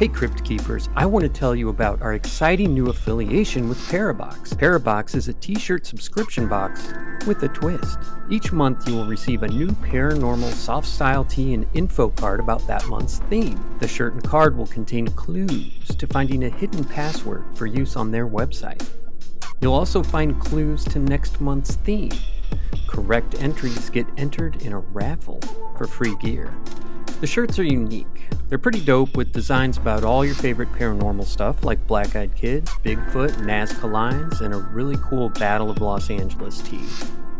Hey Crypt Keepers, I want to tell you about our exciting new affiliation with Parabox. Parabox is a t-shirt subscription box with a twist. Each month you will receive a new paranormal soft style tee and info card about that month's theme. The shirt and card will contain clues to finding a hidden password for use on their website. You'll also find clues to next month's theme. Correct entries get entered in a raffle for free gear. The shirts are unique. They're pretty dope with designs about all your favorite paranormal stuff like Black Eyed Kids, Bigfoot, Nazca Lines, and a really cool Battle of Los Angeles tee.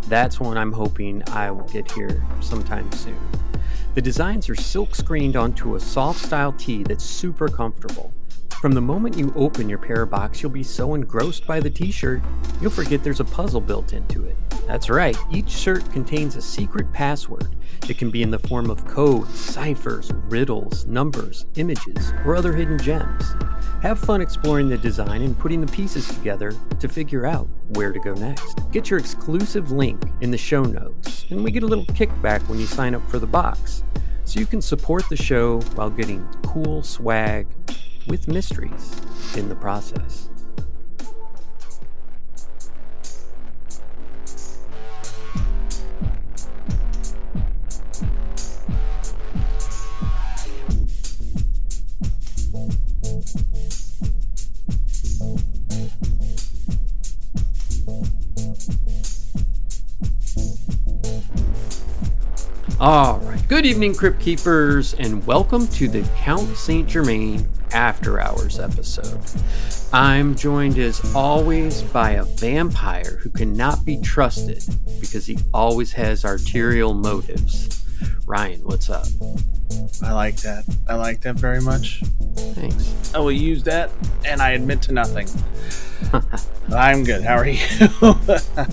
That's one I'm hoping I will get here sometime soon. The designs are silk screened onto a soft style tee that's super comfortable. From the moment you open your Parabox, you'll be so engrossed by the t shirt, you'll forget there's a puzzle built into it. That's right, each shirt contains a secret password. It can be in the form of codes, ciphers, riddles, numbers, images, or other hidden gems. Have fun exploring the design and putting the pieces together to figure out where to go next. Get your exclusive link in the show notes, and we get a little kickback when you sign up for the box. So you can support the show while getting cool swag with mysteries in the process. All right. Good evening, Crypt Keepers, and welcome to the Count Saint Germain After Hours episode. I'm joined as always by a vampire who cannot be trusted because he always has arterial motives. Ryan, what's up? I like that. I like that very much. Thanks. I will use that, and I admit to nothing. I'm good. How are you?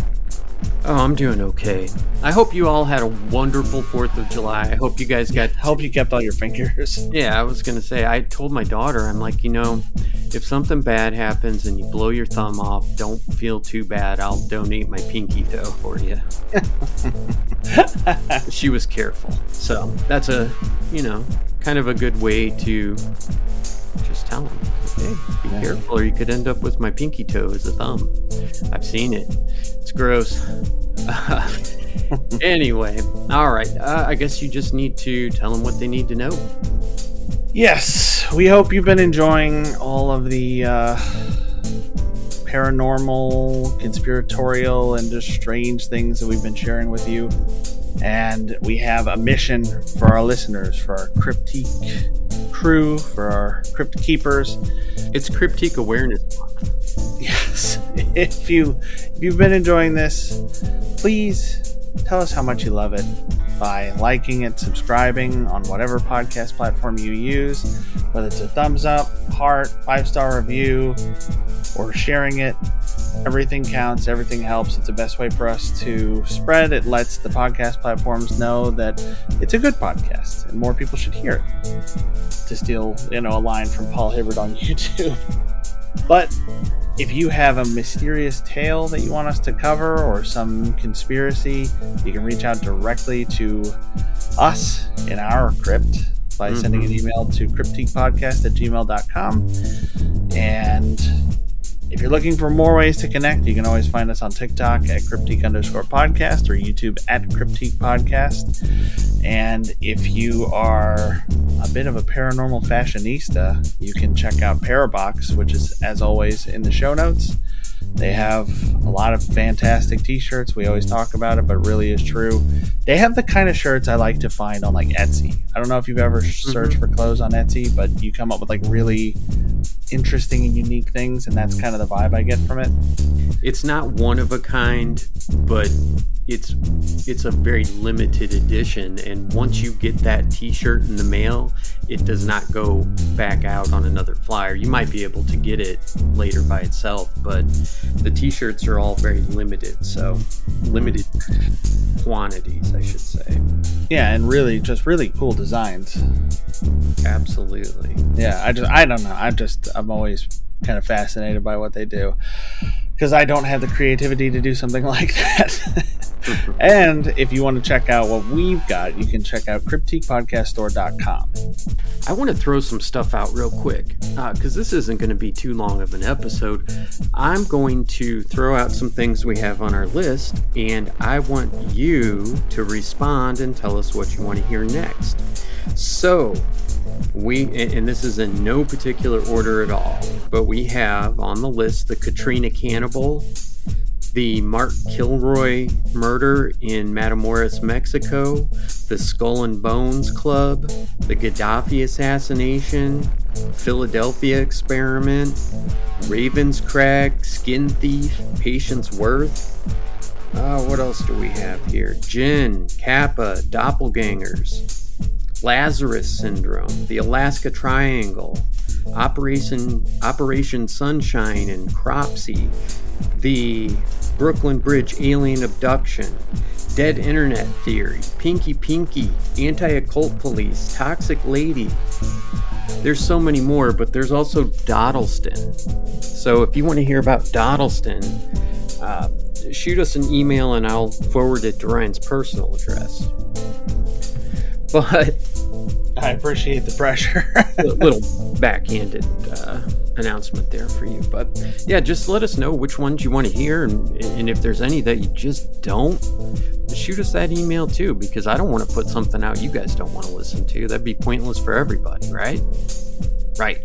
Oh, I'm doing okay. I hope you all had a wonderful 4th of July. I hope you guys got. I Hope you kept all your fingers. Yeah, I was going to say, I told my daughter, I'm like, you know, if something bad happens and you blow your thumb off, don't feel too bad. I'll donate my pinky toe for you. she was careful. So that's a, you know, kind of a good way to just tell them, hey, be Yeah. careful or you could end up with my pinky toe as a thumb. I've seen it. It's gross. anyway, all right. Uh, I guess you just need to tell them what they need to know. Yes, we hope you've been enjoying all of the uh, paranormal, conspiratorial, and just strange things that we've been sharing with you. And we have a mission for our listeners, for our cryptique crew, for our crypt keepers. It's Cryptique Awareness Month. Yes, if you if you've been enjoying this, please tell us how much you love it by liking it, subscribing on whatever podcast platform you use, whether it's a thumbs up, heart, five star review, or sharing it. Everything counts, everything helps. It's the best way for us to spread. It lets the podcast platforms know that it's a good podcast and more people should hear it. To steal, you know, a line from Paul Hibbert on YouTube. But if you have a mysterious tale that you want us to cover or some conspiracy, you can reach out directly to us in our crypt by sending an mm-hmm. email to cryptiquepodcast at gmail.com. And if you're looking for more ways to connect, you can always find us on TikTok at cryptique underscore podcast or YouTube at cryptique podcast. And if you are a bit of a paranormal fashionista, you can check out Parabox, which is, as always, in the show notes. They have a lot of fantastic t-shirts. We always talk about it, but it really is true. They have the kind of shirts I like to find on like Etsy. I don't know if you've ever mm-hmm. searched for clothes on Etsy, but you come up with like really interesting and unique things, and that's kind of the vibe I get from it. It's not one of a kind, but it's it's a very limited edition and once you get that t-shirt in the mail, it does not go back out on another flyer. You might be able to get it later by itself, but the t-shirts are all very limited, so limited quantities, I should say. Yeah, and really just really cool designs. Absolutely. Yeah, I just I don't know. I'm just I'm always kind of fascinated by what they do because I don't have the creativity to do something like that. and if you want to check out what we've got, you can check out cryptiquepodcaststore.com. I want to throw some stuff out real quick because uh, this isn't going to be too long of an episode. I'm going to throw out some things we have on our list, and I want you to respond and tell us what you want to hear next. So, we and this is in no particular order at all, but we have on the list the Katrina Cannibal, the Mark Kilroy murder in Matamoros, Mexico, the Skull and Bones Club, the Gaddafi assassination, Philadelphia experiment, Ravenscrack, Skin Thief, Patience Worth. Uh, what else do we have here? Jinn, Kappa, Doppelgangers, Lazarus Syndrome, the Alaska Triangle, Operation Operation Sunshine and Cropsey, the Brooklyn Bridge alien abduction, dead internet theory, Pinky Pinky, anti occult police, toxic lady. There's so many more, but there's also Dodleston. So if you want to hear about Dodleston, uh, shoot us an email and I'll forward it to Ryan's personal address. But I appreciate the pressure. a little backhanded uh, announcement there for you. But yeah, just let us know which ones you want to hear, and, and if there's any that you just don't, shoot us that email too, because I don't want to put something out you guys don't want to listen to. That'd be pointless for everybody, right? Right.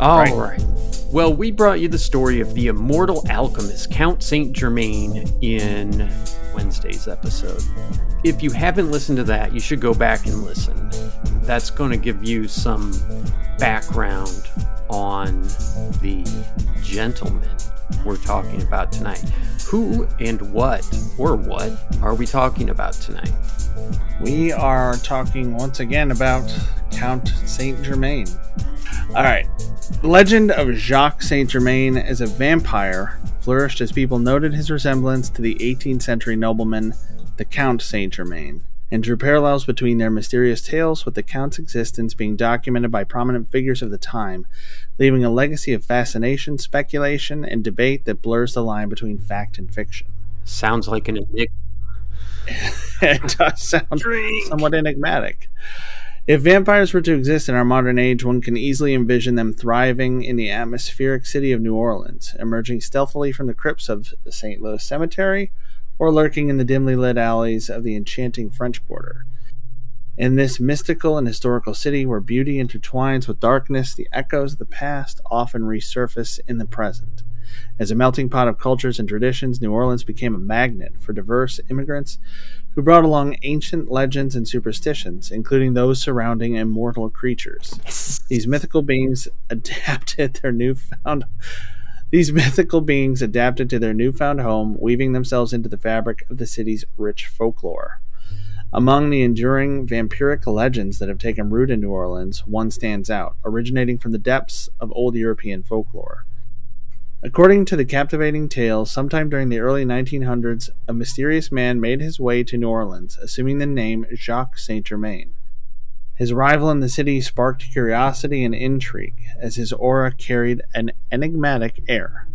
All right. right. Well, we brought you the story of the immortal alchemist, Count Saint Germain, in Wednesday's episode. If you haven't listened to that, you should go back and listen. That's going to give you some background on the gentleman we're talking about tonight. Who and what, or what, are we talking about tonight? We are talking once again about Count Saint Germain. All right. The legend of Jacques Saint Germain as a vampire flourished as people noted his resemblance to the 18th century nobleman, the Count Saint Germain, and drew parallels between their mysterious tales with the Count's existence being documented by prominent figures of the time, leaving a legacy of fascination, speculation, and debate that blurs the line between fact and fiction. Sounds like an enigma. it does sound Drink. somewhat enigmatic. If vampires were to exist in our modern age, one can easily envision them thriving in the atmospheric city of New Orleans, emerging stealthily from the crypts of the St. Louis Cemetery, or lurking in the dimly lit alleys of the enchanting French Quarter. In this mystical and historical city where beauty intertwines with darkness, the echoes of the past often resurface in the present. As a melting pot of cultures and traditions, New Orleans became a magnet for diverse immigrants who brought along ancient legends and superstitions, including those surrounding immortal creatures. These mythical beings adapted their newfound these mythical beings adapted to their newfound home, weaving themselves into the fabric of the city's rich folklore. Among the enduring vampiric legends that have taken root in New Orleans, one stands out, originating from the depths of old European folklore. According to the captivating tale, sometime during the early 1900s, a mysterious man made his way to New Orleans, assuming the name Jacques Saint Germain. His arrival in the city sparked curiosity and intrigue, as his aura carried an enigmatic air.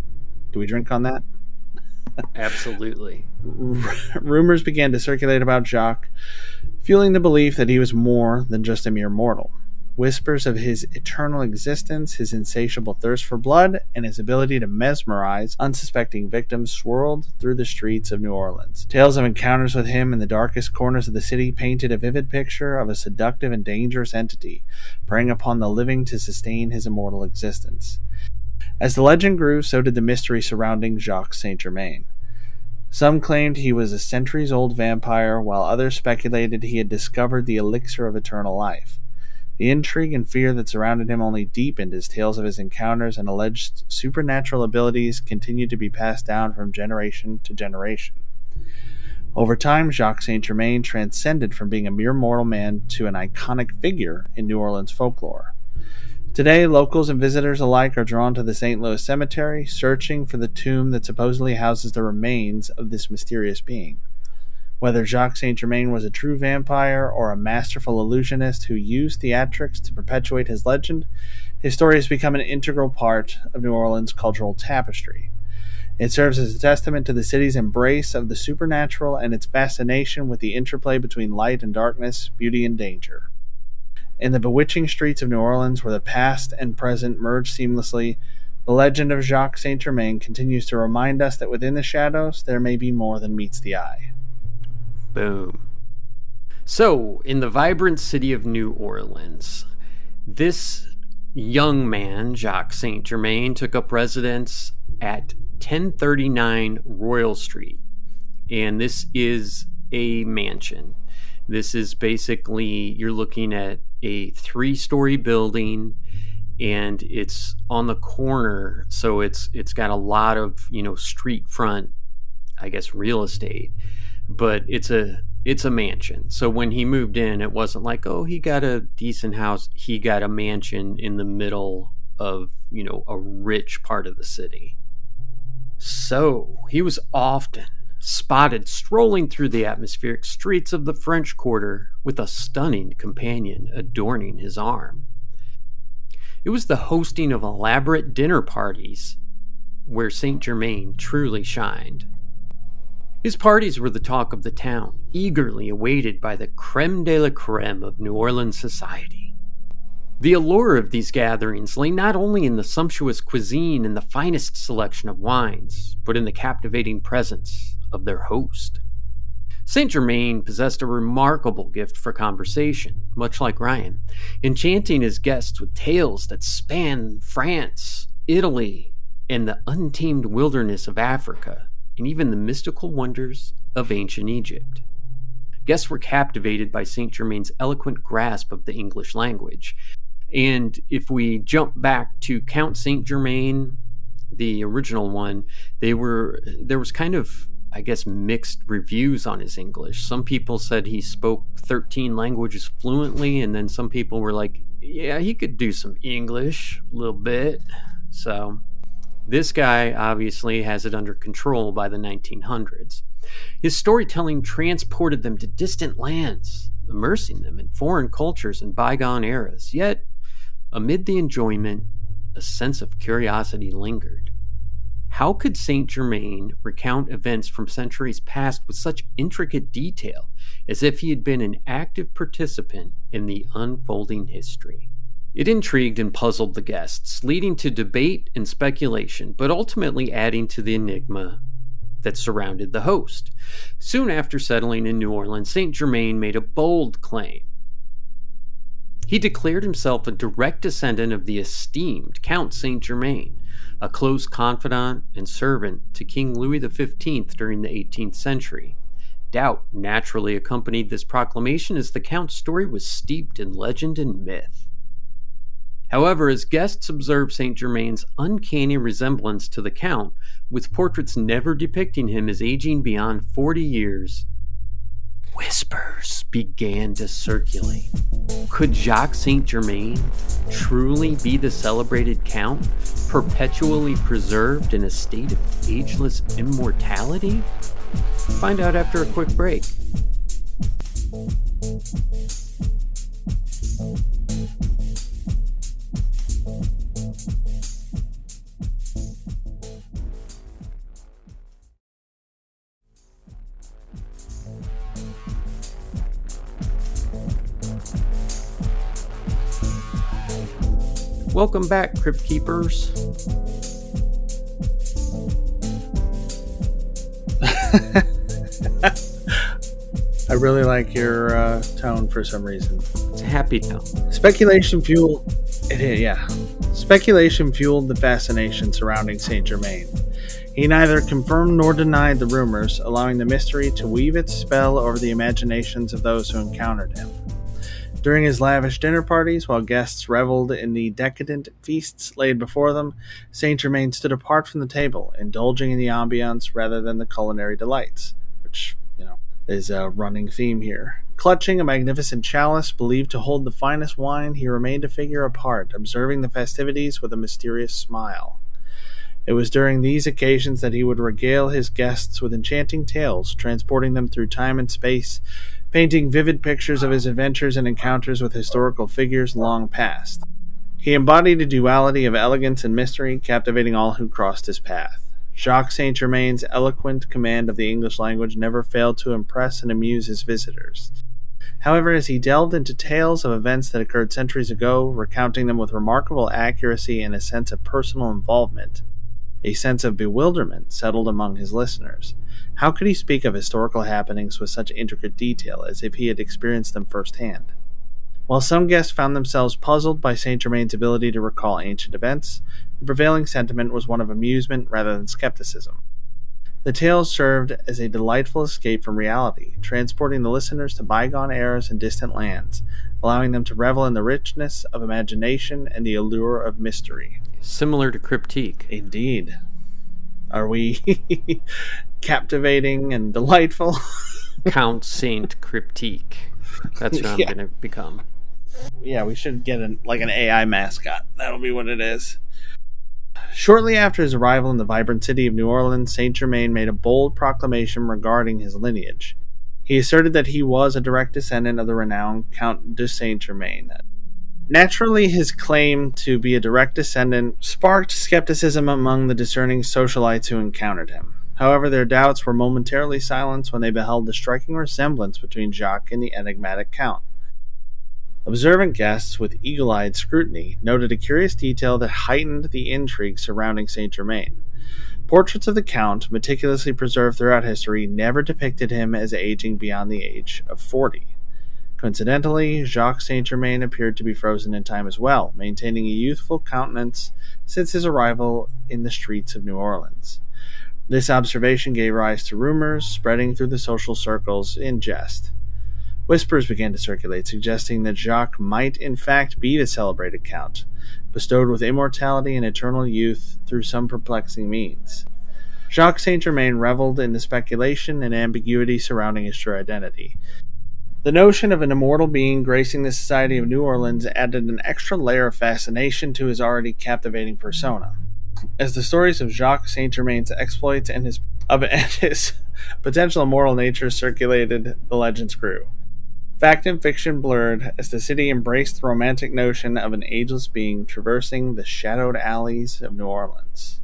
Do we drink on that? Absolutely. Rumors began to circulate about Jacques, fueling the belief that he was more than just a mere mortal. Whispers of his eternal existence, his insatiable thirst for blood, and his ability to mesmerize unsuspecting victims swirled through the streets of New Orleans. Tales of encounters with him in the darkest corners of the city painted a vivid picture of a seductive and dangerous entity, preying upon the living to sustain his immortal existence. As the legend grew, so did the mystery surrounding Jacques Saint Germain. Some claimed he was a centuries old vampire, while others speculated he had discovered the elixir of eternal life. The intrigue and fear that surrounded him only deepened as tales of his encounters and alleged supernatural abilities continued to be passed down from generation to generation. Over time, Jacques Saint Germain transcended from being a mere mortal man to an iconic figure in New Orleans folklore. Today, locals and visitors alike are drawn to the St. Louis Cemetery, searching for the tomb that supposedly houses the remains of this mysterious being. Whether Jacques Saint Germain was a true vampire or a masterful illusionist who used theatrics to perpetuate his legend, his story has become an integral part of New Orleans' cultural tapestry. It serves as a testament to the city's embrace of the supernatural and its fascination with the interplay between light and darkness, beauty and danger. In the bewitching streets of New Orleans, where the past and present merge seamlessly, the legend of Jacques Saint Germain continues to remind us that within the shadows there may be more than meets the eye. Boom. So, in the vibrant city of New Orleans, this young man, Jacques Saint Germain, took up residence at 1039 Royal Street. And this is a mansion. This is basically, you're looking at a three story building and it's on the corner so it's it's got a lot of you know street front i guess real estate but it's a it's a mansion. So when he moved in it wasn't like oh he got a decent house. He got a mansion in the middle of you know a rich part of the city. So he was often spotted strolling through the atmospheric streets of the french quarter with a stunning companion adorning his arm. It was the hosting of elaborate dinner parties where Saint Germain truly shined. His parties were the talk of the town, eagerly awaited by the creme de la creme of New Orleans society. The allure of these gatherings lay not only in the sumptuous cuisine and the finest selection of wines, but in the captivating presence of their host. Saint Germain possessed a remarkable gift for conversation, much like Ryan, enchanting his guests with tales that span France, Italy, and the untamed wilderness of Africa, and even the mystical wonders of ancient Egypt. Guests were captivated by Saint Germain's eloquent grasp of the English language. And if we jump back to Count Saint Germain, the original one, they were there was kind of I guess, mixed reviews on his English. Some people said he spoke 13 languages fluently, and then some people were like, yeah, he could do some English a little bit. So, this guy obviously has it under control by the 1900s. His storytelling transported them to distant lands, immersing them in foreign cultures and bygone eras. Yet, amid the enjoyment, a sense of curiosity lingered. How could Saint Germain recount events from centuries past with such intricate detail, as if he had been an active participant in the unfolding history? It intrigued and puzzled the guests, leading to debate and speculation, but ultimately adding to the enigma that surrounded the host. Soon after settling in New Orleans, Saint Germain made a bold claim. He declared himself a direct descendant of the esteemed Count Saint Germain, a close confidant and servant to King Louis XV during the 18th century. Doubt naturally accompanied this proclamation as the Count's story was steeped in legend and myth. However, as guests observed St. Germain's uncanny resemblance to the Count, with portraits never depicting him as aging beyond 40 years, whispers began to circulate. Could Jacques Saint Germain truly be the celebrated Count, perpetually preserved in a state of ageless immortality? Find out after a quick break. Welcome back, Crypt Keepers. I really like your uh, tone for some reason. It's a happy tone. Speculation fueled. Yeah. Speculation fueled the fascination surrounding Saint Germain. He neither confirmed nor denied the rumors, allowing the mystery to weave its spell over the imaginations of those who encountered him. During his lavish dinner parties, while guests reveled in the decadent feasts laid before them, Saint Germain stood apart from the table, indulging in the ambiance rather than the culinary delights, which, you know, is a running theme here. Clutching a magnificent chalice believed to hold the finest wine, he remained a figure apart, observing the festivities with a mysterious smile. It was during these occasions that he would regale his guests with enchanting tales, transporting them through time and space painting vivid pictures of his adventures and encounters with historical figures long past. He embodied a duality of elegance and mystery, captivating all who crossed his path. Jacques Saint Germain's eloquent command of the English language never failed to impress and amuse his visitors. However, as he delved into tales of events that occurred centuries ago, recounting them with remarkable accuracy and a sense of personal involvement, a sense of bewilderment settled among his listeners. How could he speak of historical happenings with such intricate detail as if he had experienced them firsthand? While some guests found themselves puzzled by Saint Germain's ability to recall ancient events, the prevailing sentiment was one of amusement rather than skepticism. The tales served as a delightful escape from reality, transporting the listeners to bygone eras and distant lands, allowing them to revel in the richness of imagination and the allure of mystery. Similar to Cryptique. Indeed. Are we captivating and delightful? Count Saint Cryptique. That's what I'm going to become. yeah, we should get an like an AI mascot. That'll be what it is. Shortly after his arrival in the vibrant city of New Orleans, Saint Germain made a bold proclamation regarding his lineage. He asserted that he was a direct descendant of the renowned Count de Saint Germain. Naturally, his claim to be a direct descendant sparked skepticism among the discerning socialites who encountered him. However, their doubts were momentarily silenced when they beheld the striking resemblance between Jacques and the enigmatic Count. Observant guests, with eagle eyed scrutiny, noted a curious detail that heightened the intrigue surrounding Saint Germain. Portraits of the Count, meticulously preserved throughout history, never depicted him as aging beyond the age of forty. Coincidentally, Jacques Saint Germain appeared to be frozen in time as well, maintaining a youthful countenance since his arrival in the streets of New Orleans. This observation gave rise to rumors spreading through the social circles in jest. Whispers began to circulate, suggesting that Jacques might in fact be the celebrated Count, bestowed with immortality and eternal youth through some perplexing means. Jacques Saint Germain reveled in the speculation and ambiguity surrounding his true identity. The notion of an immortal being gracing the society of New Orleans added an extra layer of fascination to his already captivating persona. As the stories of Jacques Saint Germain's exploits and his of and his potential immortal nature circulated, the legends grew. Fact and fiction blurred as the city embraced the romantic notion of an ageless being traversing the shadowed alleys of New Orleans.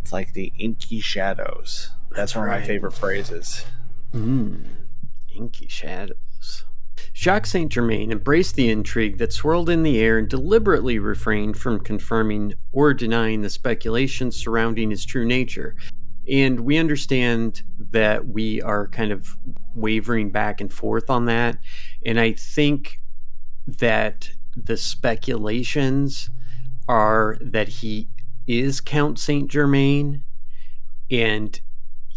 It's like the inky shadows. That's, That's one of my favorite phrases. Mmm, inky shadows. Jacques Saint Germain embraced the intrigue that swirled in the air and deliberately refrained from confirming or denying the speculations surrounding his true nature. And we understand that we are kind of wavering back and forth on that. And I think that the speculations are that he is Count Saint Germain and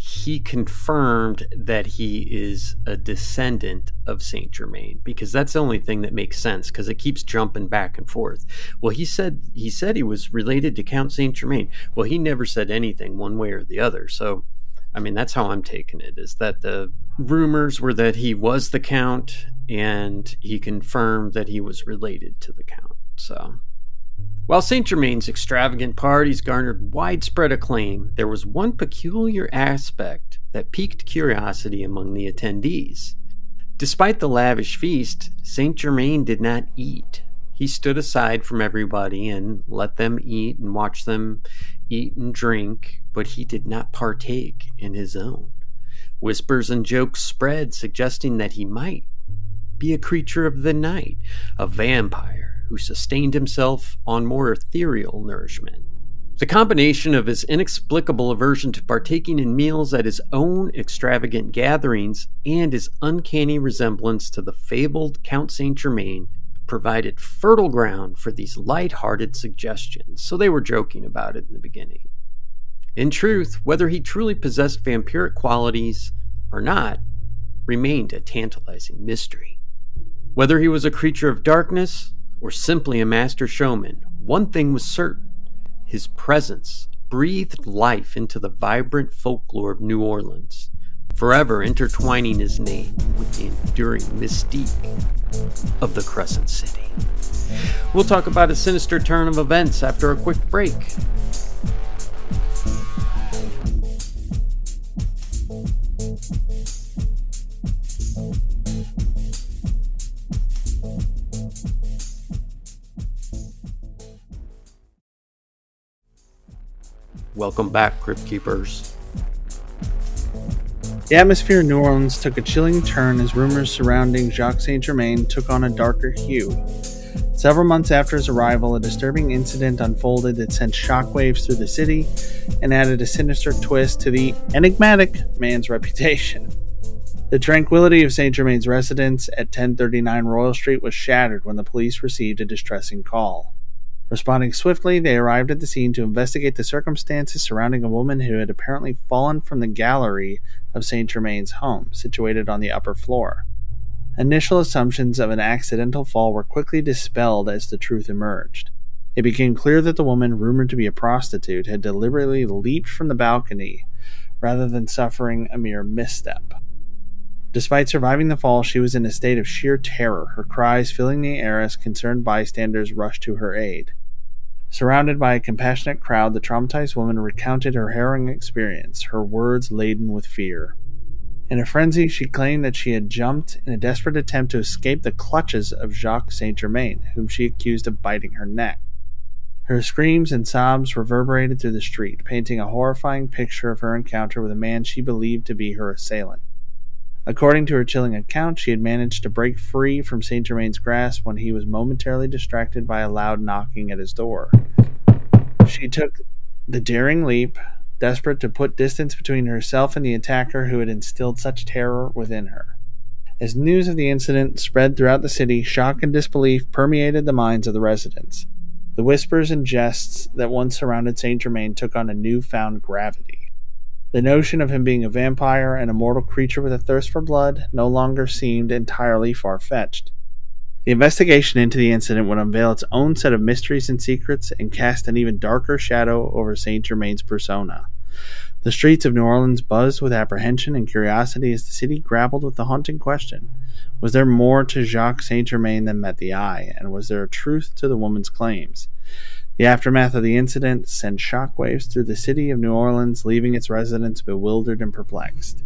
he confirmed that he is a descendant of Saint Germain because that's the only thing that makes sense because it keeps jumping back and forth. Well, he said he said he was related to Count Saint Germain. Well, he never said anything one way or the other. So, I mean, that's how I'm taking it is that the rumors were that he was the count and he confirmed that he was related to the count. So, while St. Germain's extravagant parties garnered widespread acclaim, there was one peculiar aspect that piqued curiosity among the attendees. Despite the lavish feast, St. Germain did not eat. He stood aside from everybody and let them eat and watch them eat and drink, but he did not partake in his own. Whispers and jokes spread, suggesting that he might be a creature of the night, a vampire who sustained himself on more ethereal nourishment. The combination of his inexplicable aversion to partaking in meals at his own extravagant gatherings and his uncanny resemblance to the fabled Count Saint Germain provided fertile ground for these light-hearted suggestions, so they were joking about it in the beginning. In truth, whether he truly possessed vampiric qualities or not remained a tantalizing mystery. Whether he was a creature of darkness or simply a master showman, one thing was certain his presence breathed life into the vibrant folklore of New Orleans, forever intertwining his name with the enduring mystique of the Crescent City. We'll talk about a sinister turn of events after a quick break. Welcome back, Crypt Keepers. The atmosphere in New Orleans took a chilling turn as rumors surrounding Jacques Saint Germain took on a darker hue. Several months after his arrival, a disturbing incident unfolded that sent shockwaves through the city and added a sinister twist to the enigmatic man's reputation. The tranquility of Saint Germain's residence at 1039 Royal Street was shattered when the police received a distressing call. Responding swiftly, they arrived at the scene to investigate the circumstances surrounding a woman who had apparently fallen from the gallery of Saint Germain's home, situated on the upper floor. Initial assumptions of an accidental fall were quickly dispelled as the truth emerged. It became clear that the woman, rumored to be a prostitute, had deliberately leaped from the balcony rather than suffering a mere misstep. Despite surviving the fall, she was in a state of sheer terror, her cries filling the air as concerned bystanders rushed to her aid. Surrounded by a compassionate crowd, the traumatized woman recounted her harrowing experience, her words laden with fear. In a frenzy, she claimed that she had jumped in a desperate attempt to escape the clutches of Jacques Saint Germain, whom she accused of biting her neck. Her screams and sobs reverberated through the street, painting a horrifying picture of her encounter with a man she believed to be her assailant. According to her chilling account, she had managed to break free from Saint Germain's grasp when he was momentarily distracted by a loud knocking at his door. She took the daring leap, desperate to put distance between herself and the attacker who had instilled such terror within her. As news of the incident spread throughout the city, shock and disbelief permeated the minds of the residents. The whispers and jests that once surrounded Saint Germain took on a newfound gravity. The notion of him being a vampire and a mortal creature with a thirst for blood no longer seemed entirely far fetched. The investigation into the incident would unveil its own set of mysteries and secrets and cast an even darker shadow over Saint Germain's persona. The streets of New Orleans buzzed with apprehension and curiosity as the city grappled with the haunting question Was there more to Jacques Saint Germain than met the eye, and was there a truth to the woman's claims? The aftermath of the incident sent shockwaves through the city of New Orleans, leaving its residents bewildered and perplexed.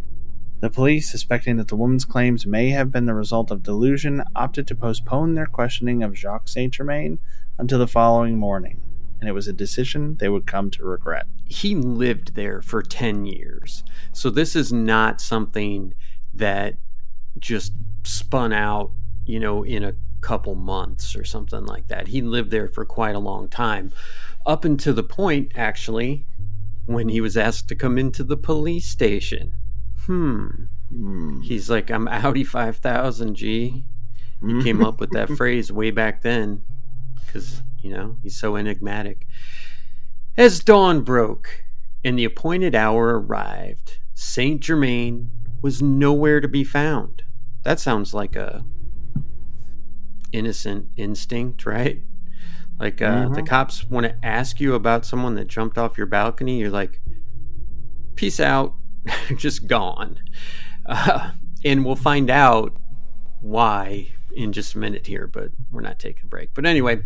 The police, suspecting that the woman's claims may have been the result of delusion, opted to postpone their questioning of Jacques Saint Germain until the following morning, and it was a decision they would come to regret. He lived there for 10 years. So this is not something that just spun out, you know, in a couple months or something like that. He lived there for quite a long time, up until the point, actually, when he was asked to come into the police station. Hmm. Mm. He's like, I'm Audi 5000 G. He mm. came up with that phrase way back then because, you know, he's so enigmatic. As dawn broke and the appointed hour arrived, Saint Germain was nowhere to be found. That sounds like a innocent instinct, right? Like uh, mm-hmm. the cops want to ask you about someone that jumped off your balcony. You're like, peace out, just gone. Uh, and we'll find out why in just a minute here, but we're not taking a break. But anyway,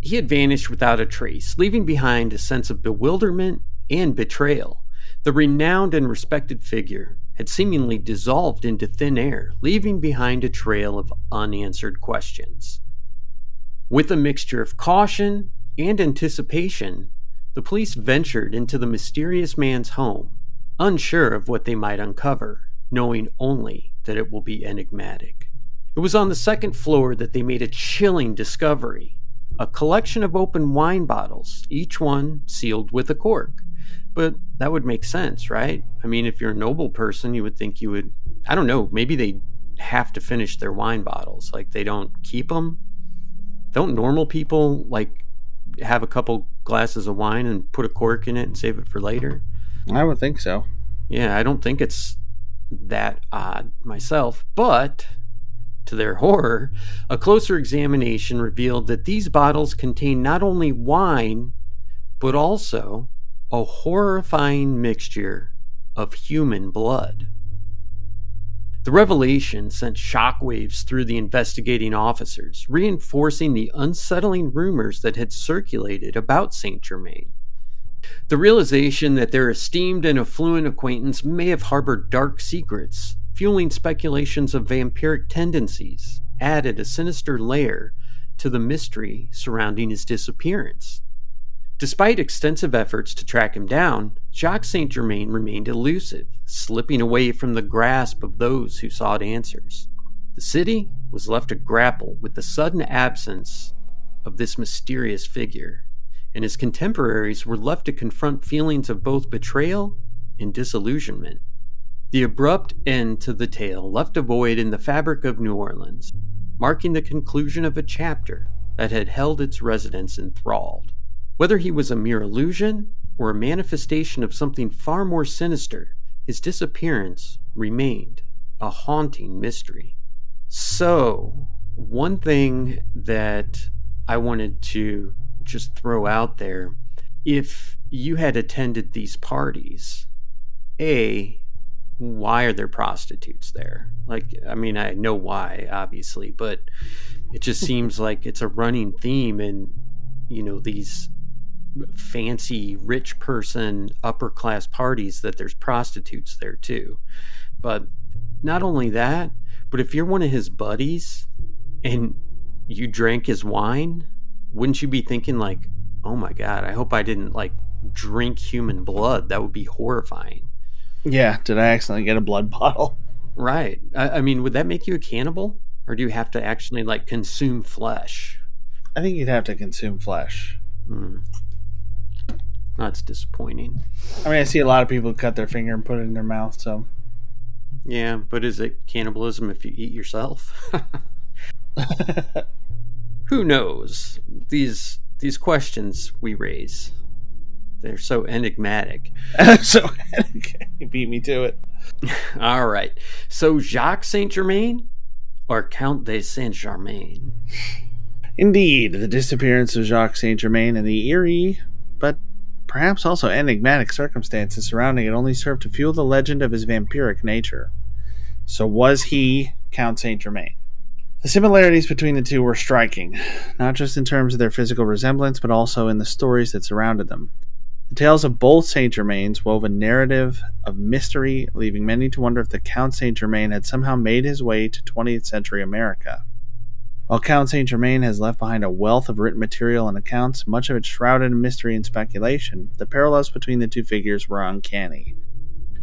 he had vanished without a trace, leaving behind a sense of bewilderment and betrayal. The renowned and respected figure had seemingly dissolved into thin air, leaving behind a trail of unanswered questions. With a mixture of caution and anticipation, the police ventured into the mysterious man's home, unsure of what they might uncover, knowing only that it will be enigmatic. It was on the second floor that they made a chilling discovery a collection of open wine bottles, each one sealed with a cork. But that would make sense, right? I mean, if you're a noble person, you would think you would, I don't know, maybe they have to finish their wine bottles. Like they don't keep them. Don't normal people like have a couple glasses of wine and put a cork in it and save it for later? I would think so. Yeah, I don't think it's that odd myself, but to their horror, a closer examination revealed that these bottles contain not only wine, but also a horrifying mixture of human blood. The revelation sent shockwaves through the investigating officers, reinforcing the unsettling rumors that had circulated about Saint Germain. The realization that their esteemed and affluent acquaintance may have harbored dark secrets, fueling speculations of vampiric tendencies, added a sinister layer to the mystery surrounding his disappearance. Despite extensive efforts to track him down, Jacques Saint Germain remained elusive, slipping away from the grasp of those who sought answers. The city was left to grapple with the sudden absence of this mysterious figure, and his contemporaries were left to confront feelings of both betrayal and disillusionment. The abrupt end to the tale left a void in the fabric of New Orleans, marking the conclusion of a chapter that had held its residents enthralled. Whether he was a mere illusion or a manifestation of something far more sinister, his disappearance remained a haunting mystery. So, one thing that I wanted to just throw out there if you had attended these parties, A, why are there prostitutes there? Like, I mean, I know why, obviously, but it just seems like it's a running theme in, you know, these fancy rich person upper class parties that there's prostitutes there too. But not only that, but if you're one of his buddies and you drank his wine, wouldn't you be thinking like, "Oh my god, I hope I didn't like drink human blood. That would be horrifying." Yeah, did I accidentally get a blood bottle? Right. I, I mean, would that make you a cannibal, or do you have to actually like consume flesh? I think you'd have to consume flesh. Hmm. That's disappointing. I mean, I see a lot of people cut their finger and put it in their mouth, so Yeah, but is it cannibalism if you eat yourself? Who knows? These these questions we raise, they're so enigmatic. so you beat me to it. All right. So Jacques Saint Germain or Count de Saint Germain? Indeed, the disappearance of Jacques Saint Germain and the eerie, but perhaps also enigmatic circumstances surrounding it only served to fuel the legend of his vampiric nature. So was he Count Saint Germain? The similarities between the two were striking, not just in terms of their physical resemblance, but also in the stories that surrounded them. The tales of both Saint Germains wove a narrative of mystery, leaving many to wonder if the Count Saint Germain had somehow made his way to 20th century America. While Count Saint Germain has left behind a wealth of written material and accounts, much of it shrouded in mystery and speculation, the parallels between the two figures were uncanny.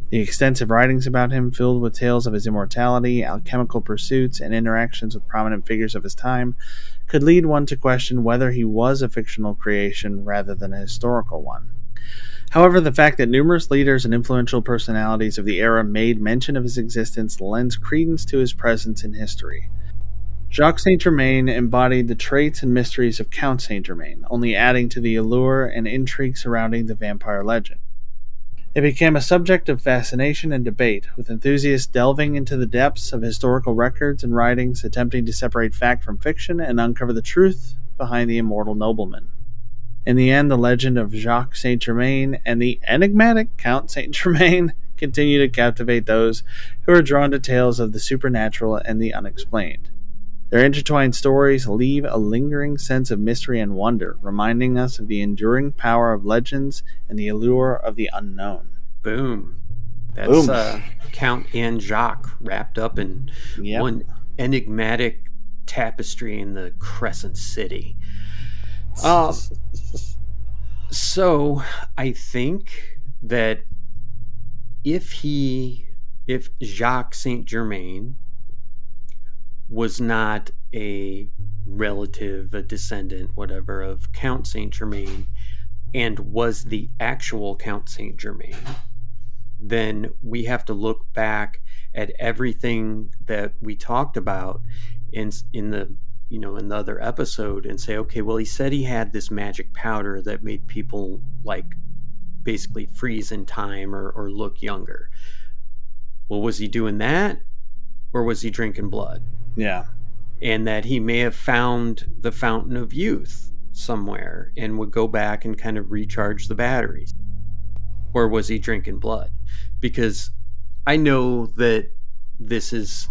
The extensive writings about him, filled with tales of his immortality, alchemical pursuits, and interactions with prominent figures of his time, could lead one to question whether he was a fictional creation rather than a historical one. However, the fact that numerous leaders and influential personalities of the era made mention of his existence lends credence to his presence in history. Jacques Saint Germain embodied the traits and mysteries of Count Saint Germain, only adding to the allure and intrigue surrounding the vampire legend. It became a subject of fascination and debate, with enthusiasts delving into the depths of historical records and writings, attempting to separate fact from fiction and uncover the truth behind the immortal nobleman. In the end, the legend of Jacques Saint Germain and the enigmatic Count Saint Germain continue to captivate those who are drawn to tales of the supernatural and the unexplained. Their intertwined stories leave a lingering sense of mystery and wonder, reminding us of the enduring power of legends and the allure of the unknown. Boom. That's Boom. Uh, Count and Jacques wrapped up in Yep. one enigmatic tapestry in the Crescent City. Uh, so I think that if he, if Jacques Saint Germain was not a relative, a descendant, whatever, of Count Saint Germain, and was the actual Count Saint Germain, then we have to look back at everything that we talked about in in the you know in the other episode and say okay well he said he had this magic powder that made people like basically freeze in time or, or look younger. Well was he doing that or was he drinking blood Yeah. and that he may have found the fountain of youth somewhere and would go back and kind of recharge the batteries. Or was he drinking blood? Because I know that this is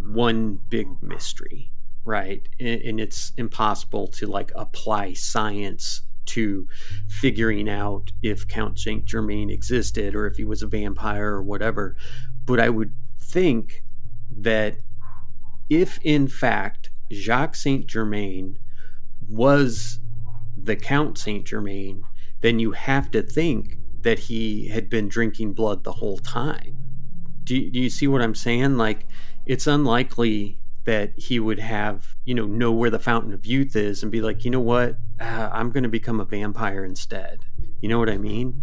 one big mystery, right? And, and it's impossible to like apply science to figuring out if Count Saint Germain existed or if he was a vampire or whatever. But I would think that if in fact Jacques Saint Germain was the Count Saint Germain then you have to think that he had been drinking blood the whole time. Do you, do you see what I'm saying? Like, it's unlikely that he would have, you know, know where the fountain of youth is and be like, you know what, uh, I'm going to become a vampire instead. You know what I mean?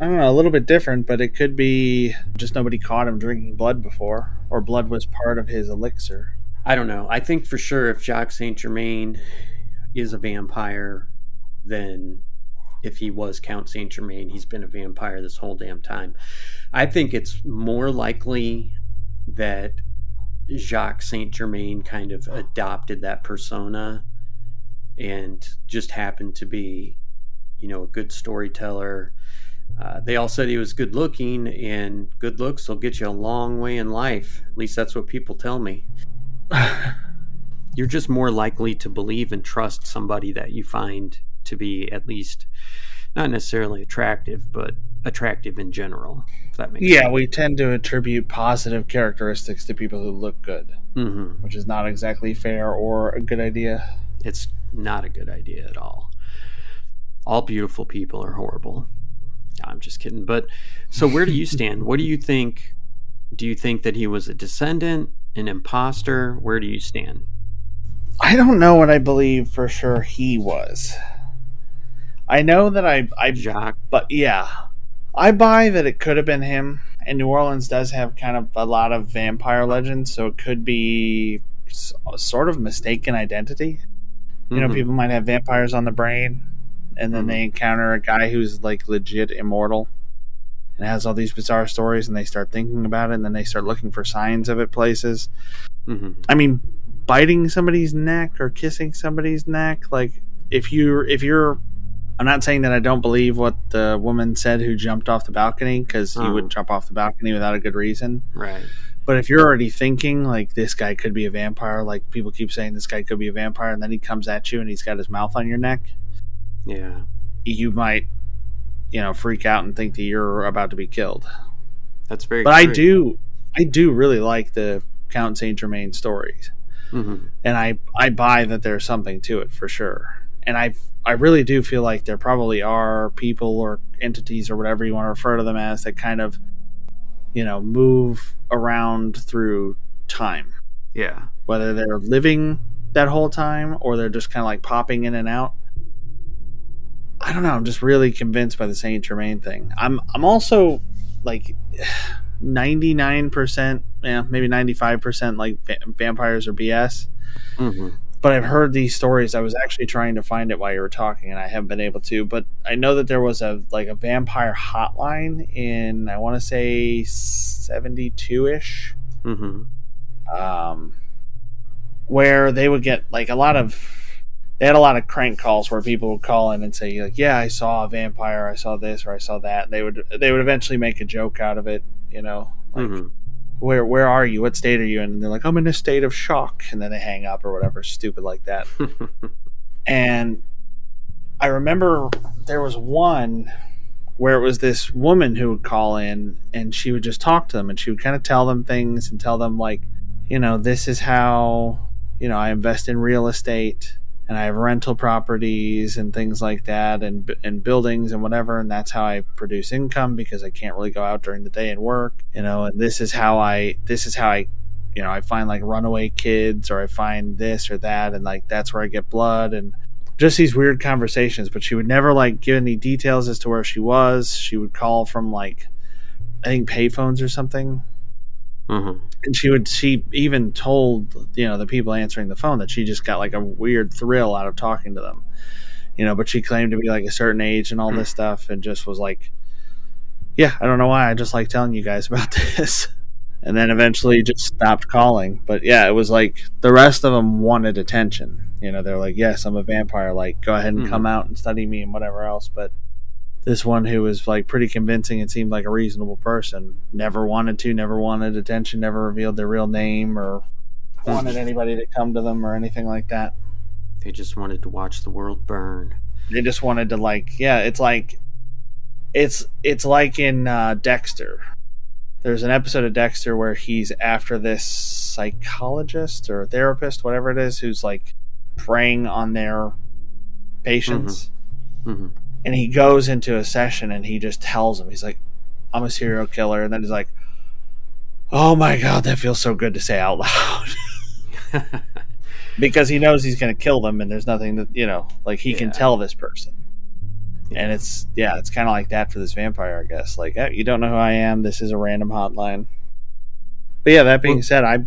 I don't know, a little bit different, but it could be just nobody caught him drinking blood before, or blood was part of his elixir. I don't know. I think for sure if Jacques Saint Germain is a vampire, then if he was Count Saint Germain, he's been a vampire this whole damn time. I think it's more likely that Jacques Saint Germain kind of adopted that persona and just happened to be, you know, a good storyteller. Uh, they all said he was good looking, and good looks will get you a long way in life. At least that's what people tell me. You're just more likely to believe and trust somebody that you find to be at least not necessarily attractive, but attractive in general. If that makes yeah, sense. we tend to attribute positive characteristics to people who look good, Mm-hmm. which is not exactly fair or a good idea. It's not a good idea at all. All beautiful people are horrible. I'm just kidding. But so where do you stand? What do you think? Do you think that he was a descendant, an imposter? Where do you stand? I don't know what I believe for sure he was. I know that I, I, Jacques? but yeah, I buy that it could have been him. And New Orleans does have kind of a lot of vampire legends, so it could be sort of mistaken identity. You know, Mhm. people might have vampires on the brain, and then Mhm. they encounter a guy who's like legit immortal and has all these bizarre stories, and they start thinking about it, and then they start looking for signs of it places. Mhm. I mean, biting somebody's neck or kissing somebody's neck, like if you're if you're I'm not saying that I don't believe what the woman said who jumped off the balcony because you Uh-huh. wouldn't jump off the balcony without a good reason. Right. But if you're already thinking like this guy could be a vampire, like people keep saying this guy could be a vampire, and then he comes at you and he's got his mouth on your neck, Yeah. you might, you know, freak out and think that you're about to be killed. That's very. But I do, I do really like the Count Saint Germain stories, Mhm. and I I buy that there's something to it for sure. And I I really do feel like there probably are people or entities or whatever you want to refer to them as that kind of, you know, move around through time. Yeah. whether they're living that whole time or they're just kind of like popping in and out. I don't know. I'm just really convinced by the Saint Germain thing. I'm I'm also like 99%, yeah, maybe 95% like va- vampires are BS. hmm But I've heard these stories. I was actually trying to find it while you were talking and I haven't been able to, but I know that there was a like a vampire hotline in I want to say 72ish hmm um, where they would get like a lot of they had a lot of crank calls where people would call in and say like yeah i saw a vampire i saw this or i saw that. And they would they would eventually make a joke out of it you know like hmm where where are you? What state are you in? And they're like i'm in a state of shock and then they hang up or whatever stupid like that. And I remember there was one where it was this woman who would call in and she would just talk to them and she would kind of tell them things and tell them like, you know, this is how, you know, I invest in real estate and I have rental properties and things like that and and buildings and whatever and that's how I produce income because I can't really go out during the day and work, you know, and this is how I this is how I you know, I find like runaway kids or I find this or that and like that's where I get blood and just these weird conversations, but she would never like give any details as to where she was. She would call from like I think payphones or something. Hmm And she would she even told, you know, the people answering the phone that she just got like a weird thrill out of talking to them. You know, but she claimed to be like a certain age and all this stuff and just was like Yeah, I don't know why. I just like telling you guys about this. And then eventually just stopped calling. But yeah, it was like the rest of them wanted attention. You know, they're like, "Yes, I'm a vampire. Like, go ahead and Mhm. come out and study me and whatever else." But this one who was like pretty convincing and seemed like a reasonable person never wanted to, never wanted attention, never revealed their real name or wanted anybody to come to them or anything like that. They just wanted to watch the world burn. They just wanted to like, yeah, it's like it's it's like in uh, Dexter. There's an episode of Dexter where he's after this psychologist or therapist, whatever it is, who's like preying on their patients. hmm and he goes into a session and he just tells him he's like, "I'm a serial killer," and then he's like, "Oh my god, that feels so good to say out loud." because he knows he's going to kill them and there's nothing that you know like he yeah. can tell this person. Yeah. and it's yeah it's kind of like that for this vampire i guess. Like you don't know who i am. This is a random hotline. But yeah that being well, said i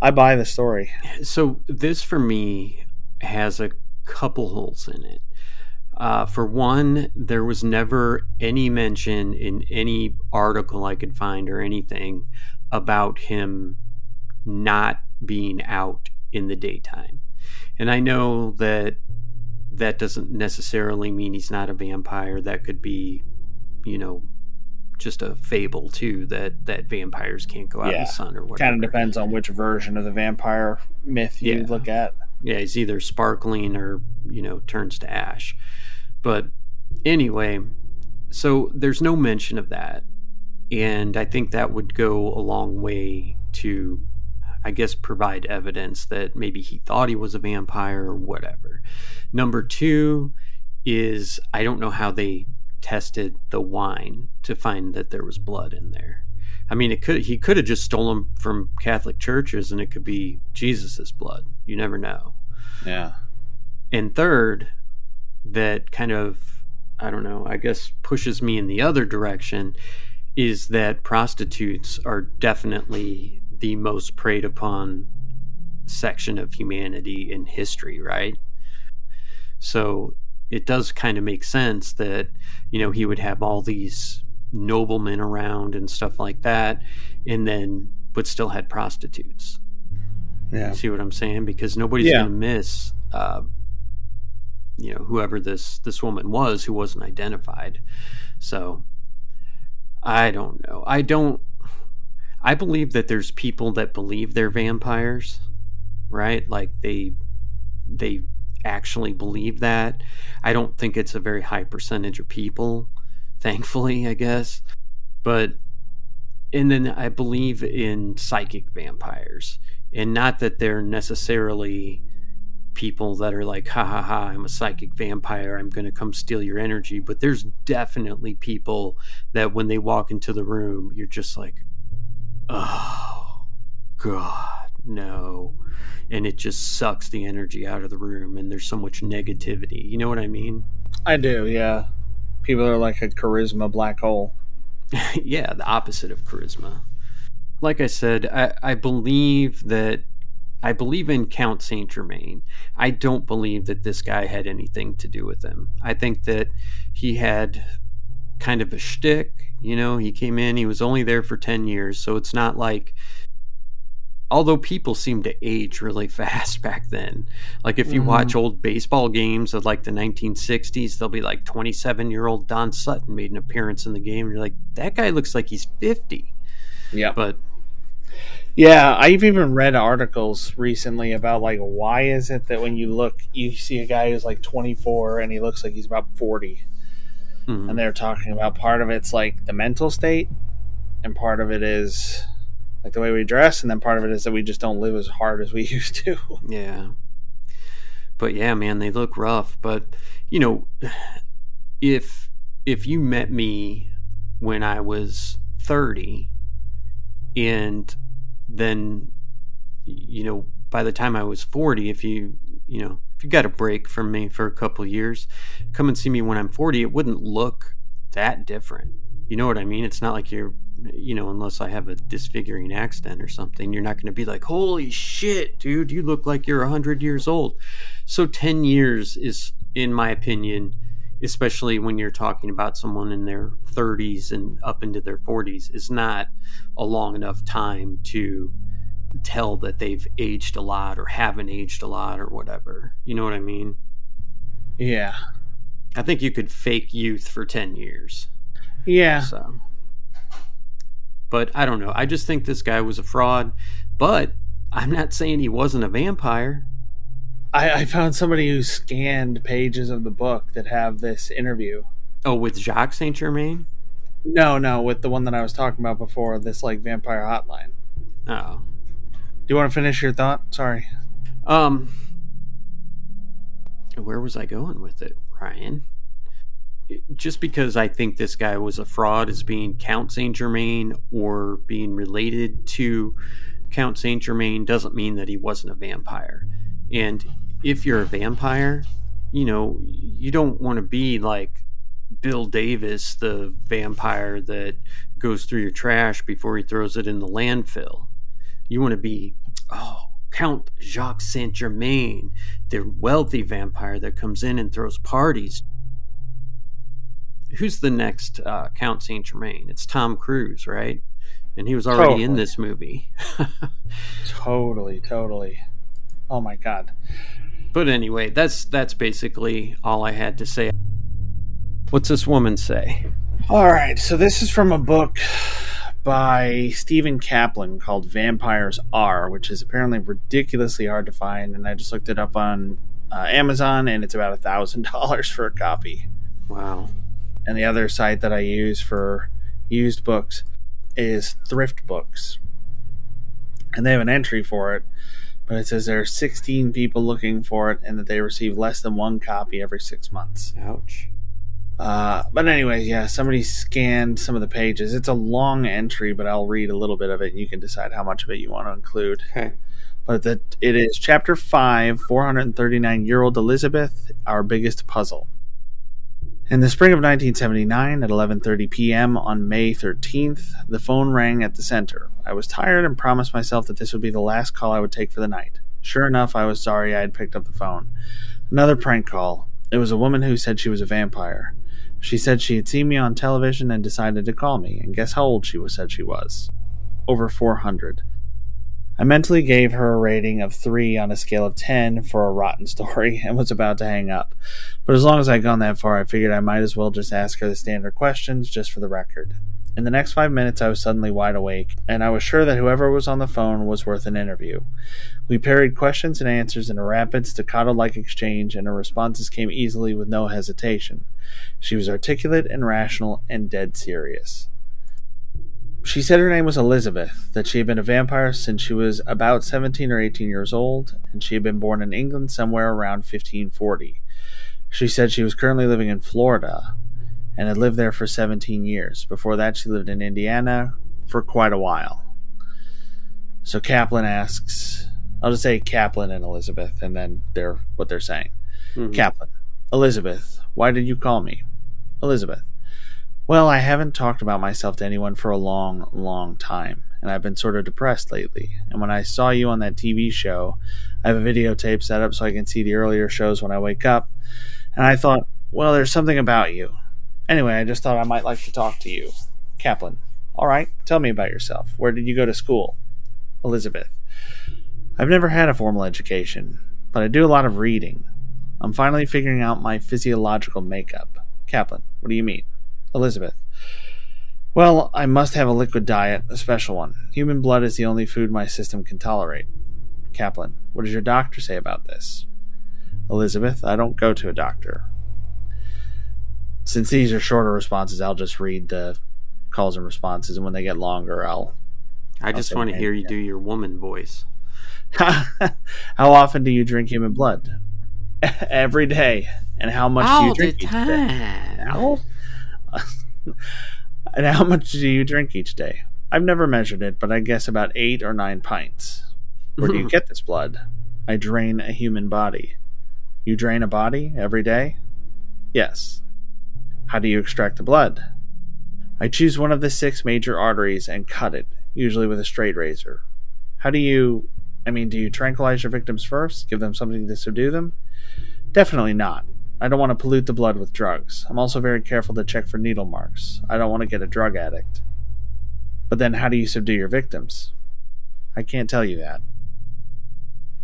i buy the story. So this for me has a couple holes in it uh, for one, there was never any mention in any article I could find or anything about him not being out in the daytime. And I know that that doesn't necessarily mean he's not a vampire. That could be, you know, just a fable too that that vampires can't go out yeah. in the sun or whatever. Kind of depends on which version of the vampire myth you yeah. look at. Yeah, he's either sparkling or you know turns to ash. But anyway, so there's no mention of that, and I think that would go a long way to I guess, provide evidence that maybe he thought he was a vampire or whatever. Number two is I don't know how they tested the wine to find that there was blood in there. I mean, it could he could have just stolen from Catholic churches, and it could be Jesus's blood. You never know. Yeah. And third, that kind of I don't know. I guess pushes me in the other direction is that prostitutes are definitely the most preyed upon section of humanity in history, right? So it does kind of make sense that, you know, he would have all these noblemen around and stuff like that, and then, but still had prostitutes. Yeah. See what I'm saying? Because nobody's yeah. going to miss, uh, you know, whoever this this woman was who wasn't identified. So I don't know. I don't I believe that there's people that believe they're vampires, right? Like they they actually believe that. I don't think it's a very high percentage of people, thankfully, I guess. But and then I believe in psychic vampires. And not that they're necessarily people that are like, ha ha ha, I'm a psychic vampire, I'm going to come steal your energy. But there's definitely people that when they walk into the room, you're just like, oh god no. And it just sucks the energy out of the room and there's so much negativity. You know what i mean? I do yeah. People are like a charisma black hole. Yeah the opposite of charisma. Like i said I, I believe that I believe in Count Saint Germain. I don't believe that this guy had anything to do with him. I think that he had kind of a shtick. You know, he came in, he was only there for 10 years, so it's not like although people seem to age really fast back then. Like if you mm-hmm. watch old baseball games of like the 1960s, they'll be like 27 year old Don Sutton made an appearance in the game. And you're like, that guy looks like he's 50. Yeah. But yeah, I've even read articles recently about like why is it that when you look, you see a guy who's like 24 and he looks like he's about 40. Mm-hmm. And they're talking about part of it's like the mental state, and part of it is like the way we dress, and then part of it is that we just don't live as hard as we used to. Yeah. But yeah, man, they look rough. But you know, if if you met me when I was thirty, and then you know by the time I was forty, if you you know if you got a break from me for a couple years, come and see me when I'm 40, it wouldn't look that different. You know what I mean? It's not like you're, you know, unless I have a disfiguring accident or something, you're not going to be like, holy shit, dude, you look like you're 100 years old. So 10 years is, in my opinion, especially when you're talking about someone in their 30s and up into their 40s, is not a long enough time to tell that they've aged a lot or haven't aged a lot or whatever. You know what I mean? Yeah. I think you could fake youth for 10 years. Yeah. So But I don't know. I just think this guy was a fraud, but I'm not saying he wasn't a vampire. I, I found somebody who scanned pages of the book that have this interview. Oh, with Jacques Saint Germain? No, no, with the one that I was talking about before, this like vampire hotline. Oh. Do you want to finish your thought? Sorry. Um, where was I going with it, Ryan? just because I think this guy was a fraud as being Count Saint Germain or being related to Count Saint Germain doesn't mean that he wasn't a vampire. And if you're a vampire, you know, you don't want to be like Bill Davis, the vampire that goes through your trash before he throws it in the landfill. You want to be, oh, Count Jacques Saint Germain, the wealthy vampire that comes in and throws parties. Who's the next uh, Count Saint Germain? It's Tom Cruise, right? And he was already totally. in this movie. totally, totally. Oh my god. But anyway, that's that's basically all I had to say. What's this woman say? All right, so this is from a book by Stephen Kaplan called Vampires Are, which is apparently ridiculously hard to find, and I just looked it up on uh, Amazon, and it's about a thousand dollars for a copy. Wow! And the other site that I use for used books is Thrift Books, and they have an entry for it, but it says there are 16 people looking for it, and that they receive less than one copy every six months. Ouch! Uh, but anyway, yeah, somebody scanned some of the pages. It's a long entry, but I'll read a little bit of it, and you can decide how much of it you want to include. Okay. But that it is chapter five, 439 year old Elizabeth, our biggest puzzle. In the spring of 1979, at 11:30 p.m. on May 13th, the phone rang at the center. I was tired and promised myself that this would be the last call I would take for the night. Sure enough, I was sorry I had picked up the phone. Another prank call. It was a woman who said she was a vampire. She said she had seen me on television and decided to call me, and guess how old she was said she was? Over 400. I mentally gave her a rating of 3 on a scale of 10 for a rotten story and was about to hang up. But as long as I'd gone that far, I figured I might as well just ask her the standard questions just for the record. In the next five minutes, I was suddenly wide awake, and I was sure that whoever was on the phone was worth an interview. We parried questions and answers in a rapid, staccato like exchange, and her responses came easily with no hesitation. She was articulate and rational and dead serious. She said her name was Elizabeth, that she had been a vampire since she was about 17 or 18 years old, and she had been born in England somewhere around 1540. She said she was currently living in Florida, and had lived there for 17 years. Before that, she lived in Indiana for quite a while. So Kaplan asks, I'll just say Kaplan and Elizabeth, and then they're what they're saying. Mm-hmm. Kaplan, Elizabeth, why did you call me? Elizabeth, well, I haven't talked about myself to anyone for a long, long time, and I've been sort of depressed lately. And when I saw you on that TV show, I have a videotape set up so I can see the earlier shows when I wake up, and I thought, well, there's something about you. Anyway, I just thought I might like to talk to you. Kaplan. All right, tell me about yourself. Where did you go to school? Elizabeth. I've never had a formal education, but I do a lot of reading. I'm finally figuring out my physiological makeup. Kaplan. What do you mean? Elizabeth. Well, I must have a liquid diet, a special one. Human blood is the only food my system can tolerate. Kaplan. What does your doctor say about this? Elizabeth. I don't go to a doctor since these are shorter responses, I'll just read the calls and responses, and when they get longer, I'll. I just want to hear you do your woman voice. how often do you drink human blood? Every day. And how much All do you drink each day? and how much do you drink each day? I've never measured it, but I guess about eight or nine pints. Where do you get this blood? I drain a human body. You drain a body every day? Yes. How do you extract the blood? I choose one of the six major arteries and cut it, usually with a straight razor. How do you. I mean, do you tranquilize your victims first? Give them something to subdue them? Definitely not. I don't want to pollute the blood with drugs. I'm also very careful to check for needle marks. I don't want to get a drug addict. But then, how do you subdue your victims? I can't tell you that.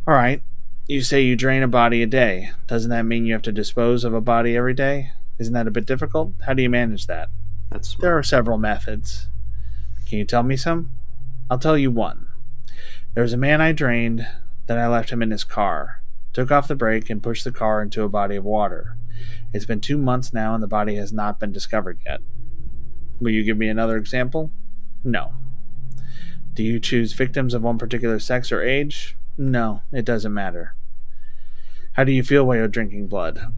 Alright, you say you drain a body a day. Doesn't that mean you have to dispose of a body every day? Isn't that a bit difficult? How do you manage that? That's smart. there are several methods. Can you tell me some? I'll tell you one. There was a man I drained, then I left him in his car, took off the brake, and pushed the car into a body of water. It's been two months now, and the body has not been discovered yet. Will you give me another example? No. Do you choose victims of one particular sex or age? No, it doesn't matter. How do you feel while you're drinking blood?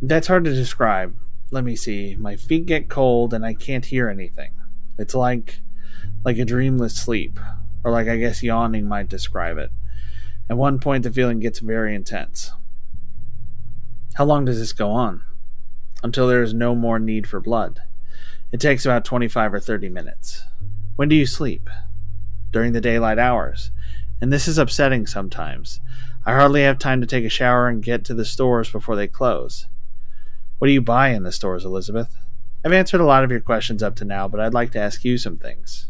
That's hard to describe. let me see. My feet get cold and I can't hear anything. It's like like a dreamless sleep, or like I guess yawning might describe it. At one point, the feeling gets very intense. How long does this go on? Until there is no more need for blood. It takes about 25 or 30 minutes. When do you sleep? During the daylight hours. And this is upsetting sometimes. I hardly have time to take a shower and get to the stores before they close. What do you buy in the stores, Elizabeth? I've answered a lot of your questions up to now, but I'd like to ask you some things.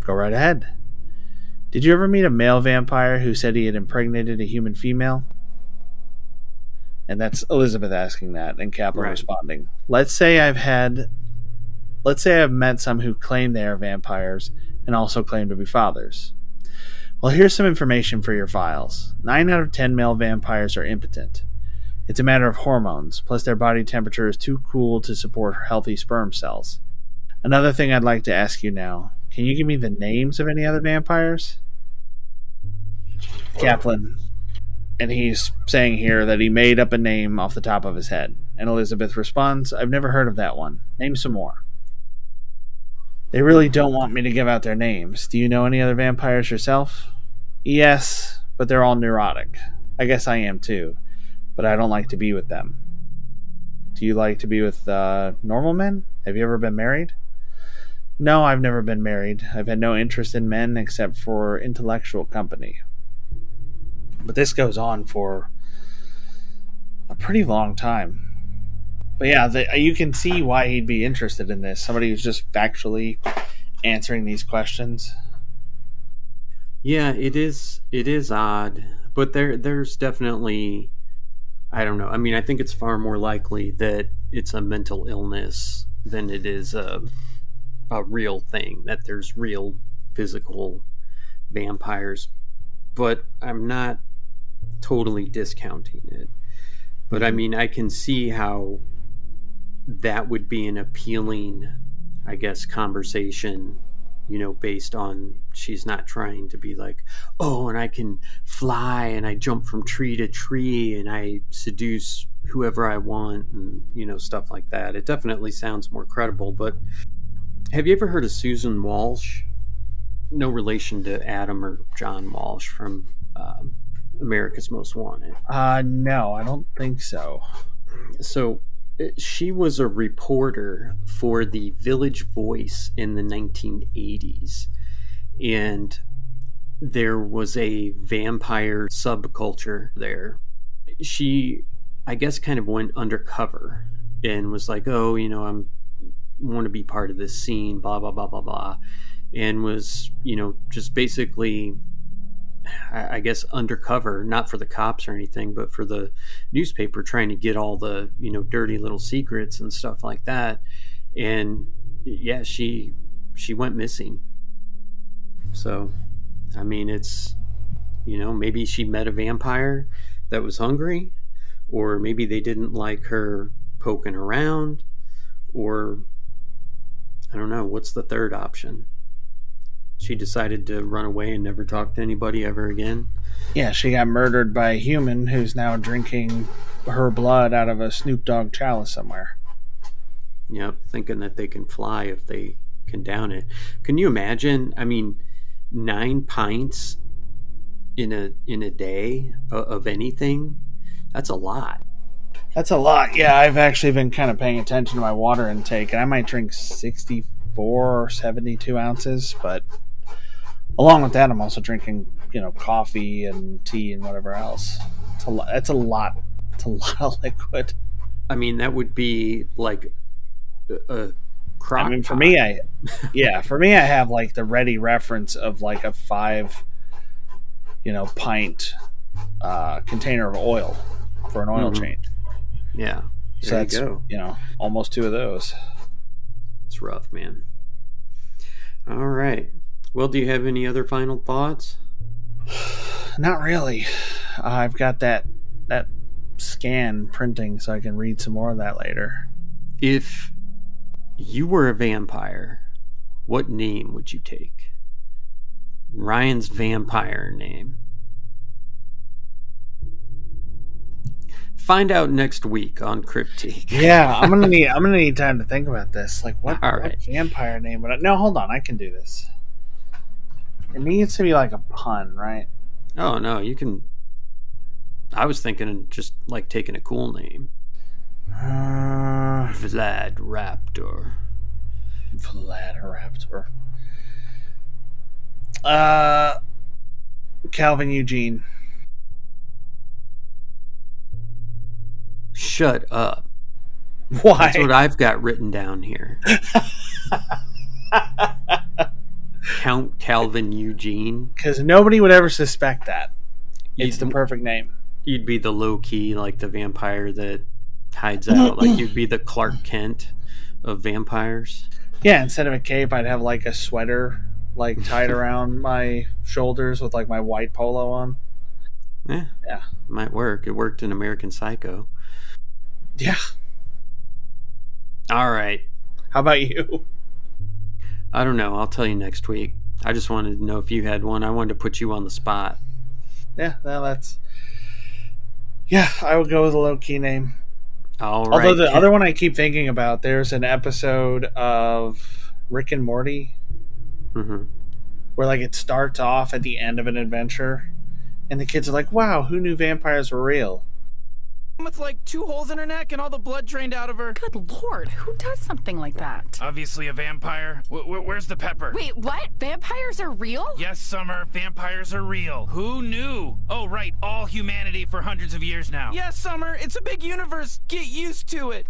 Go right ahead. Did you ever meet a male vampire who said he had impregnated a human female? And that's Elizabeth asking that, and Kaplan Right. responding. Let's say I've had, let's say I've met some who claim they are vampires and also claim to be fathers. Well, here's some information for your files. Nine out of ten male vampires are impotent. It's a matter of hormones, plus their body temperature is too cool to support healthy sperm cells. Another thing I'd like to ask you now can you give me the names of any other vampires? Kaplan. And he's saying here that he made up a name off the top of his head. And Elizabeth responds, I've never heard of that one. Name some more. They really don't want me to give out their names. Do you know any other vampires yourself? Yes, but they're all neurotic. I guess I am too, but I don't like to be with them. Do you like to be with uh, normal men? Have you ever been married? No, I've never been married. I've had no interest in men except for intellectual company. But this goes on for a pretty long time. But yeah, the, you can see why he'd be interested in this. Somebody who's just factually answering these questions. Yeah, it is. It is odd, but there, there's definitely. I don't know. I mean, I think it's far more likely that it's a mental illness than it is a a real thing. That there's real physical vampires, but I'm not totally discounting it. But I mean, I can see how that would be an appealing, I guess, conversation you know, based on she's not trying to be like, oh, and I can fly and I jump from tree to tree and I seduce whoever I want and, you know, stuff like that. It definitely sounds more credible. But have you ever heard of Susan Walsh? No relation to Adam or John Walsh from um, America's Most Wanted. Uh, no, I don't think so. So uh, she was a reporter for the Village Voice in the 1980s. And there was a vampire subculture there. She, I guess, kind of went undercover and was like, oh, you know, I'm want to be part of this scene, blah, blah, blah, blah, blah. And was, you know, just basically I guess undercover, not for the cops or anything, but for the newspaper, trying to get all the you know dirty little secrets and stuff like that. And yeah, she she went missing. So, I mean, it's you know maybe she met a vampire that was hungry, or maybe they didn't like her poking around, or I don't know. What's the third option? She decided to run away and never talk to anybody ever again. Yeah, she got murdered by a human who's now drinking her blood out of a Snoop Dogg chalice somewhere. Yep, thinking that they can fly if they can down it. Can you imagine? I mean, nine pints in a in a day of, of anything. That's a lot. That's a lot. Yeah, I've actually been kind of paying attention to my water intake, and I might drink 64 or 72 ounces, but along with that, I'm also drinking, you know, coffee and tea and whatever else. It's a lot. That's a lot. It's a lot of liquid. I mean, that would be like a, crock I mean, for pot. me, I yeah, for me, I have like the ready reference of like a five, you know, pint uh, container of oil for an oil Mhm. change. yeah, So that's you you know almost two of those. It's rough, man. All right. Well, do you have any other final thoughts? Not really. I've got that that scan printing, so I can read some more of that later. If you were a vampire, what name would you take? Ryan's vampire name. Find out next week on Cryptique. Yeah, I'm gonna need I'm gonna need time to think about this. Like what, All what right. vampire name? But no, hold on, I can do this. It needs to be like a pun, right? Oh no, you can. I was thinking just like taking a cool name, Uh, Vlad Raptor. Vladiraptor. Uh, Calvin Eugene. Shut up. Why? That's what I've got written down here. Count Calvin Eugene. Because nobody would ever suspect that. It's You'd- the perfect name. You'd be the low key, like the vampire that hides out. like you'd be the Clark Kent of vampires. Yeah, instead of a cape, I'd have like a sweater, like tied around my shoulders with like my white polo on. Yeah. Yeah. Might work. It worked in American Psycho. Yeah. All right. How about you? I don't know. I'll tell you next week. I just wanted to know if you had one. I wanted to put you on the spot. Yeah, no, that's. Yeah, I would go with a low key name. All right. Although the other one I keep thinking about, there's an episode of Rick and Morty Mhm. where like it starts off at the end of an adventure, and the kids are like, "Wow, who knew vampires were real?" With like two holes in her neck and all the blood drained out of her. Good lord, who does something like that? Obviously a vampire. W- w- where's the pepper? Wait, what? Vampires are real? Yes, Summer, vampires are real. Who knew? Oh, right, all humanity for hundreds of years now. Yes, Summer, it's a big universe. Get used to it.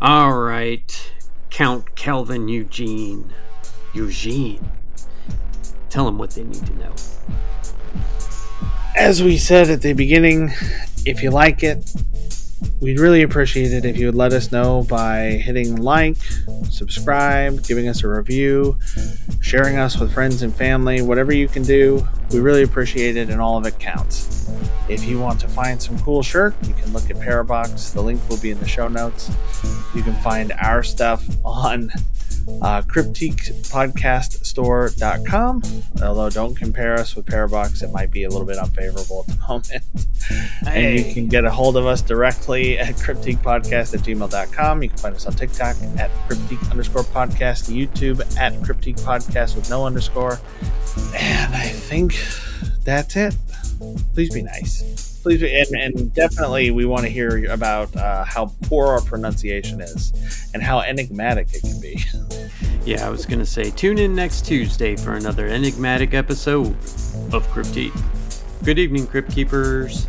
All right. Count Calvin Eugene. Eugene. Tell them what they need to know. As we said at the beginning, if you like it, we'd really appreciate it if you would let us know by hitting like, subscribe, giving us a review, sharing us with friends and family, whatever you can do. We really appreciate it, and all of it counts. If you want to find some cool shirt, you can look at Parabox. The link will be in the show notes. You can find our stuff on uh, cryptiquepodcaststore.com. Although don't compare us with Parabox, it might be a little bit unfavorable at the moment. And you can get a hold of us directly at cryptiquepodcast at gmail.com. You can find us on TikTok at cryptique underscore podcast, YouTube at cryptique podcast with no underscore. And I think that's it. Please be nice. Please and, and definitely we want to hear about uh, how poor our pronunciation is and how enigmatic it can be. Yeah, I was going to say tune in next Tuesday for another enigmatic episode of Cryptique. Good evening, Crypt Keepers.